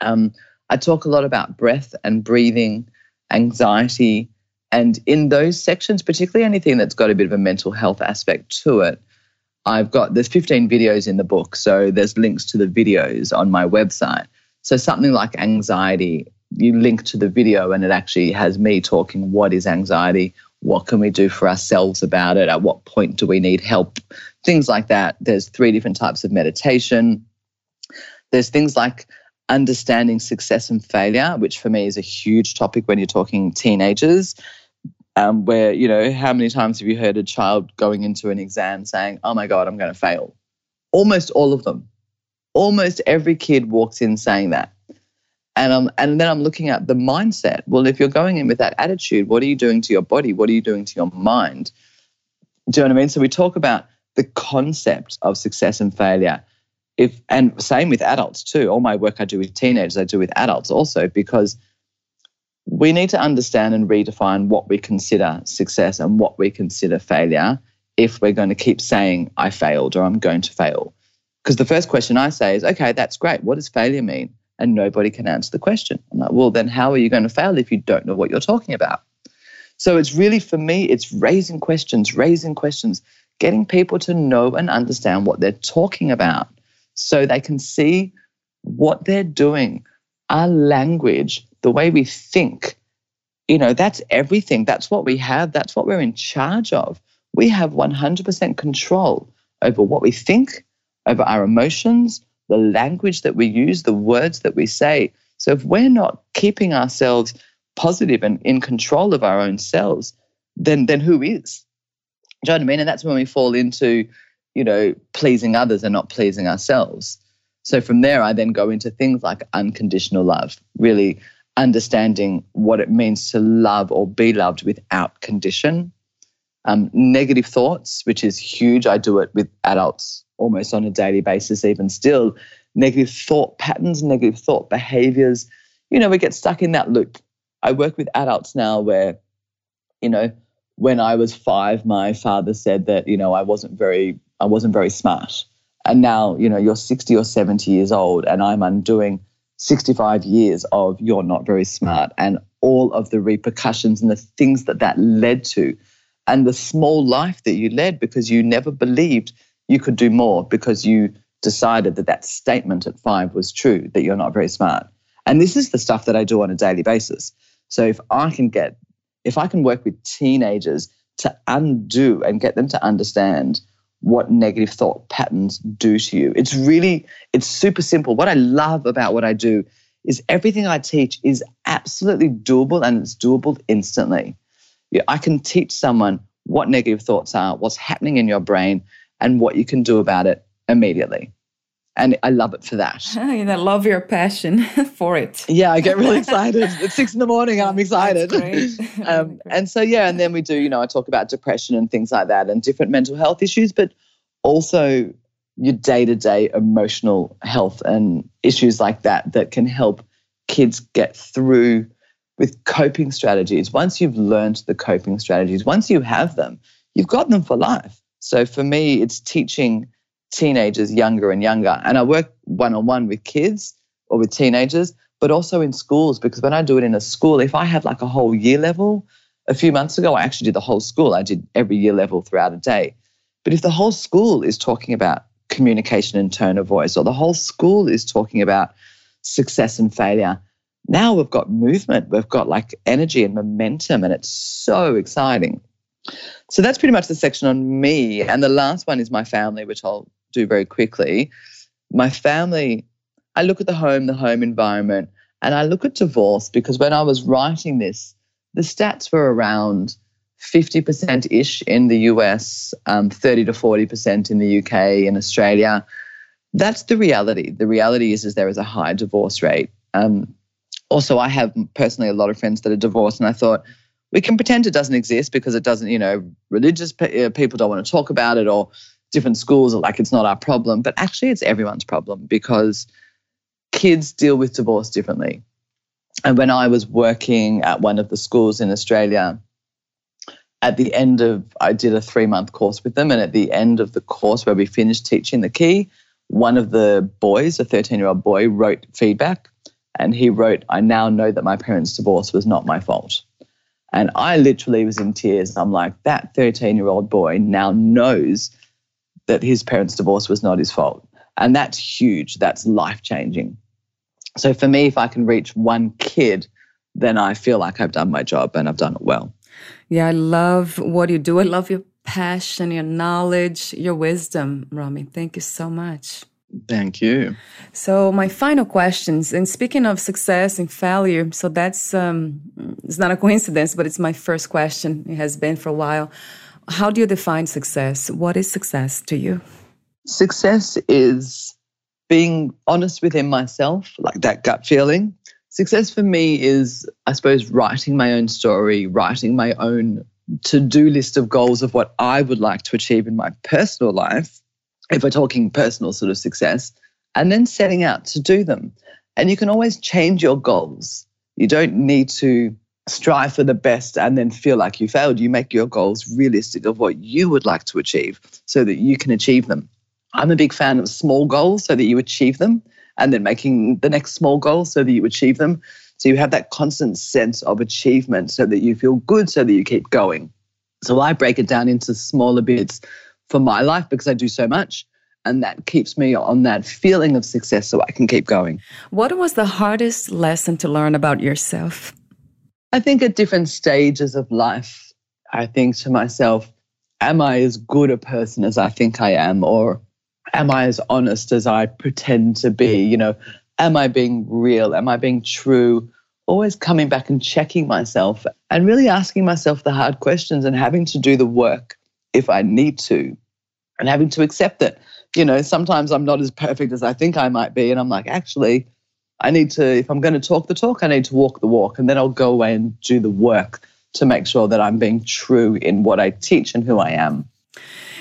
Um, I talk a lot about breath and breathing, anxiety, and in those sections, particularly anything that's got a bit of a mental health aspect to it, I've got there's 15 videos in the book, so there's links to the videos on my website. So something like anxiety you link to the video and it actually has me talking what is anxiety? What can we do for ourselves about it? At what point do we need help? Things like that. There's three different types of meditation. There's things like understanding success and failure which for me is a huge topic when you're talking teenagers um, where you know how many times have you heard a child going into an exam saying oh my god i'm going to fail. Almost all of them. Almost every kid walks in saying that and um, and then I'm looking at the mindset. Well, if you're going in with that attitude, what are you doing to your body? What are you doing to your mind? Do you know what I mean? So we talk about the concept of success and failure. If and same with adults too. All my work I do with teenagers, I do with adults also because we need to understand and redefine what we consider success and what we consider failure if we're going to keep saying I failed or I'm going to fail. Because the first question I say is, okay, that's great. What does failure mean? And nobody can answer the question. I'm like, well, then how are you going to fail if you don't know what you're talking about? So it's really for me, it's raising questions, raising questions, getting people to know and understand what they're talking about so they can see what they're doing, our language, the way we think. You know, that's everything. That's what we have. That's what we're in charge of. We have 100% control over what we think, over our emotions, the language that we use, the words that we say. So if we're not keeping ourselves positive and in control of our own selves, then then who is? Do you know what I mean? And that's when we fall into, you know, pleasing others and not pleasing ourselves. So from there, I then go into things like unconditional love, really understanding what it means to love or be loved without condition. Um, negative thoughts, which is huge. I do it with adults almost on a daily basis, even still, negative thought patterns, negative thought behaviors. You know, we get stuck in that loop. I work with adults now where, you know, when I was five, my father said that, you know, I wasn't very, I wasn't very smart. And now, you know, you're 60 or 70 years old and I'm undoing 65 years of you're not very smart and all of the repercussions and the things that that led to and the small life that you led because you never believed you could do more because you decided that that statement at five was true, that you're not very smart. And this is the stuff that I do on a daily basis. So if I can get, if I can work with teenagers to undo and get them to understand what negative thought patterns do to you, it's really, it's super simple. What I love about what I do is everything I teach is absolutely doable and it's doable instantly. I can teach someone what negative thoughts are, what's happening in your brain, and what you can do about it immediately. And I love it for that. And I love your passion for it. Yeah, I get really excited. it's six in the morning. I'm excited. um, and so, yeah, and then we do, you know, I talk about depression and things like that and different mental health issues, but also your day to day emotional health and issues like that that can help kids get through with coping strategies. Once you've learned the coping strategies, once you have them, you've got them for life. So for me, it's teaching teenagers younger and younger. And I work one on one with kids or with teenagers, but also in schools because when I do it in a school, if I have like a whole year level, a few months ago, I actually did the whole school. I did every year level throughout a day. But if the whole school is talking about communication and tone of voice, or the whole school is talking about success and failure, now we've got movement, we've got like energy and momentum, and it's so exciting. So that's pretty much the section on me. And the last one is my family, which I'll do very quickly. My family, I look at the home, the home environment, and I look at divorce because when I was writing this, the stats were around 50% ish in the US, um, 30 to 40% in the UK, in Australia. That's the reality. The reality is, is there is a high divorce rate. Um, also, I have personally a lot of friends that are divorced, and I thought we can pretend it doesn't exist because it doesn't, you know, religious uh, people don't want to talk about it, or different schools are like it's not our problem. But actually, it's everyone's problem because kids deal with divorce differently. And when I was working at one of the schools in Australia, at the end of, I did a three month course with them. And at the end of the course, where we finished teaching the key, one of the boys, a 13 year old boy, wrote feedback. And he wrote, I now know that my parents' divorce was not my fault. And I literally was in tears. I'm like, that 13 year old boy now knows that his parents' divorce was not his fault. And that's huge. That's life changing. So for me, if I can reach one kid, then I feel like I've done my job and I've done it well. Yeah, I love what you do. I love your passion, your knowledge, your wisdom, Romi. Thank you so much. Thank you. So my final questions, and speaking of success and failure, so that's um, it's not a coincidence, but it's my first question. It has been for a while. How do you define success? What is success to you? Success is being honest within myself, like that gut feeling. Success for me is, I suppose, writing my own story, writing my own to do list of goals of what I would like to achieve in my personal life, if we're talking personal sort of success, and then setting out to do them. And you can always change your goals. You don't need to strive for the best and then feel like you failed. You make your goals realistic of what you would like to achieve so that you can achieve them. I'm a big fan of small goals so that you achieve them and then making the next small goal so that you achieve them. So you have that constant sense of achievement so that you feel good so that you keep going. So I break it down into smaller bits for my life because I do so much. And that keeps me on that feeling of success so I can keep going. What was the hardest lesson to learn about yourself? I think at different stages of life, I think to myself, am I as good a person as I think I am? Or am I as honest as I pretend to be? You know, am I being real? Am I being true? Always coming back and checking myself and really asking myself the hard questions and having to do the work if I need to and having to accept that, you know, sometimes I'm not as perfect as I think I might be. And I'm like, actually, I need to, if I'm going to talk the talk, I need to walk the walk. And then I'll go away and do the work to make sure that I'm being true in what I teach and who I am.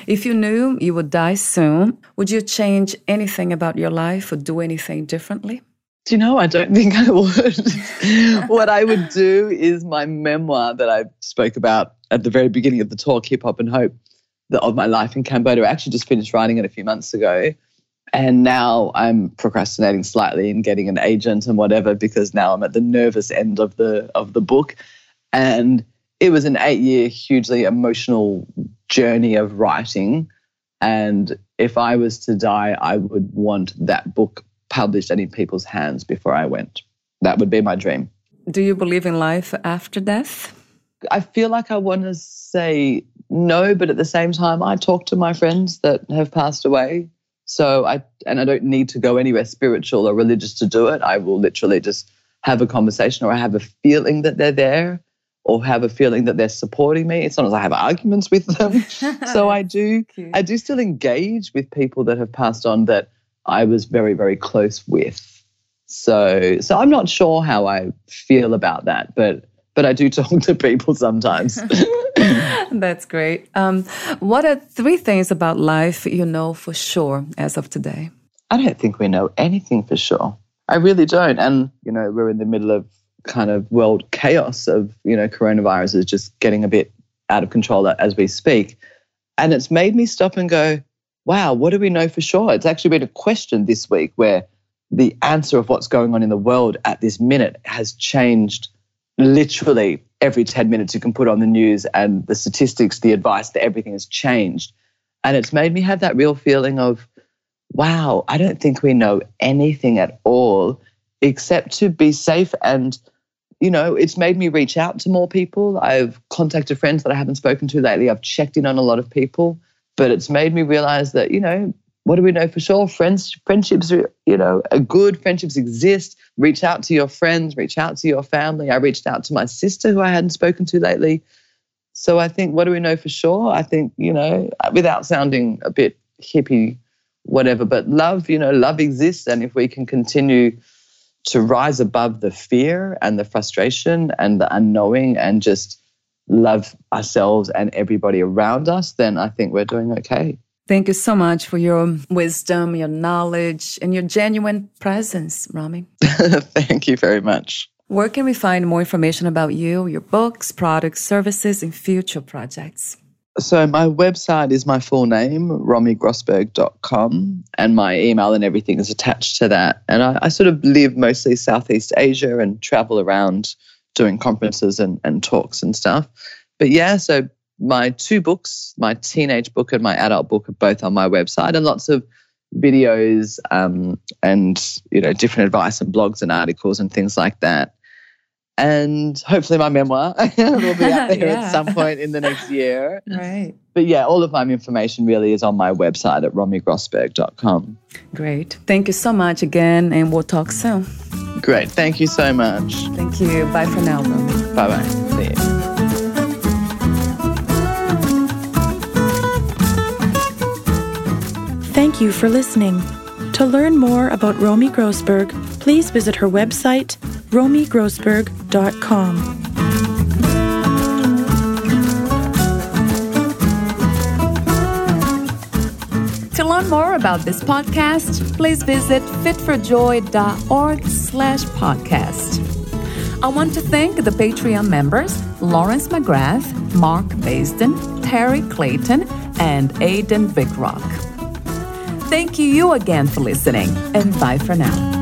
If you knew you would die soon, would you change anything about your life or do anything differently? Do you know, I don't think I would. what I would do is my memoir that I spoke about at the very beginning of the talk, Hip Hop and Hope, of my life in Cambodia. I actually just finished writing it a few months ago. And now I'm procrastinating slightly and getting an agent and whatever because now I'm at the nervous end of the of the book. And it was an eight year, hugely emotional journey of writing. And if I was to die, I would want that book published and in people's hands before I went. That would be my dream. Do you believe in life after death? I feel like I want to say no, but at the same time, I talk to my friends that have passed away so I and I don't need to go anywhere spiritual or religious to do it. I will literally just have a conversation or I have a feeling that they're there or have a feeling that they're supporting me. It's not as I have arguments with them. so I do I do still engage with people that have passed on that I was very, very close with. So so I'm not sure how I feel about that, but but I do talk to people sometimes. That's great. Um, what are three things about life you know for sure as of today? I don't think we know anything for sure. I really don't. And, you know, we're in the middle of kind of world chaos of, you know, coronavirus is just getting a bit out of control as we speak. And it's made me stop and go, wow, what do we know for sure? It's actually been a question this week where the answer of what's going on in the world at this minute has changed literally every 10 minutes you can put on the news and the statistics, the advice, that everything has changed. And it's made me have that real feeling of, wow, I don't think we know anything at all except to be safe. And, you know, it's made me reach out to more people. I've contacted friends that I haven't spoken to lately. I've checked in on a lot of people, but it's made me realize that, you know, what do we know for sure? Friends, friendships, you know, good. Friendships exist. Reach out to your friends. Reach out to your family. I reached out to my sister, who I hadn't spoken to lately. So I think, what do we know for sure? I think, you know, without sounding a bit hippie, whatever, but love, you know, love exists. And if we can continue to rise above the fear and the frustration and the unknowing and just love ourselves and everybody around us, then I think we're doing okay. Thank you so much for your wisdom, your knowledge, and your genuine presence, Romi. Thank you very much. Where can we find more information about you, your books, products, services, and future projects? So my website is my full name, romigrossberg.com, and my email and everything is attached to that. And I, I, sort of live mostly Southeast Asia and travel around doing conferences and, and talks and stuff. But yeah, so my two books, my teenage book and my adult book, are both on my website, and lots of videos um, and you know different advice and blogs and articles and things like that. And hopefully, my memoir will be out there yeah. at some point in the next year. Right. But yeah, all of my information really is on my website at romigrossberg.com. Great. Thank you so much again, and we'll talk soon. Great. Thank you so much. Thank you. Bye for now, Romi. Bye bye. See you. Thank you for listening. To learn more about Romi Grossberg, please visit her website, romigrossberg.com. To learn more about this podcast, please visit fitforjoy.org slash podcast. I want to thank the Patreon members Lawrence McGrath, Mark Basden, Terry Clayton, and Aidan Vickrock. Thank you you again for listening, and bye for now.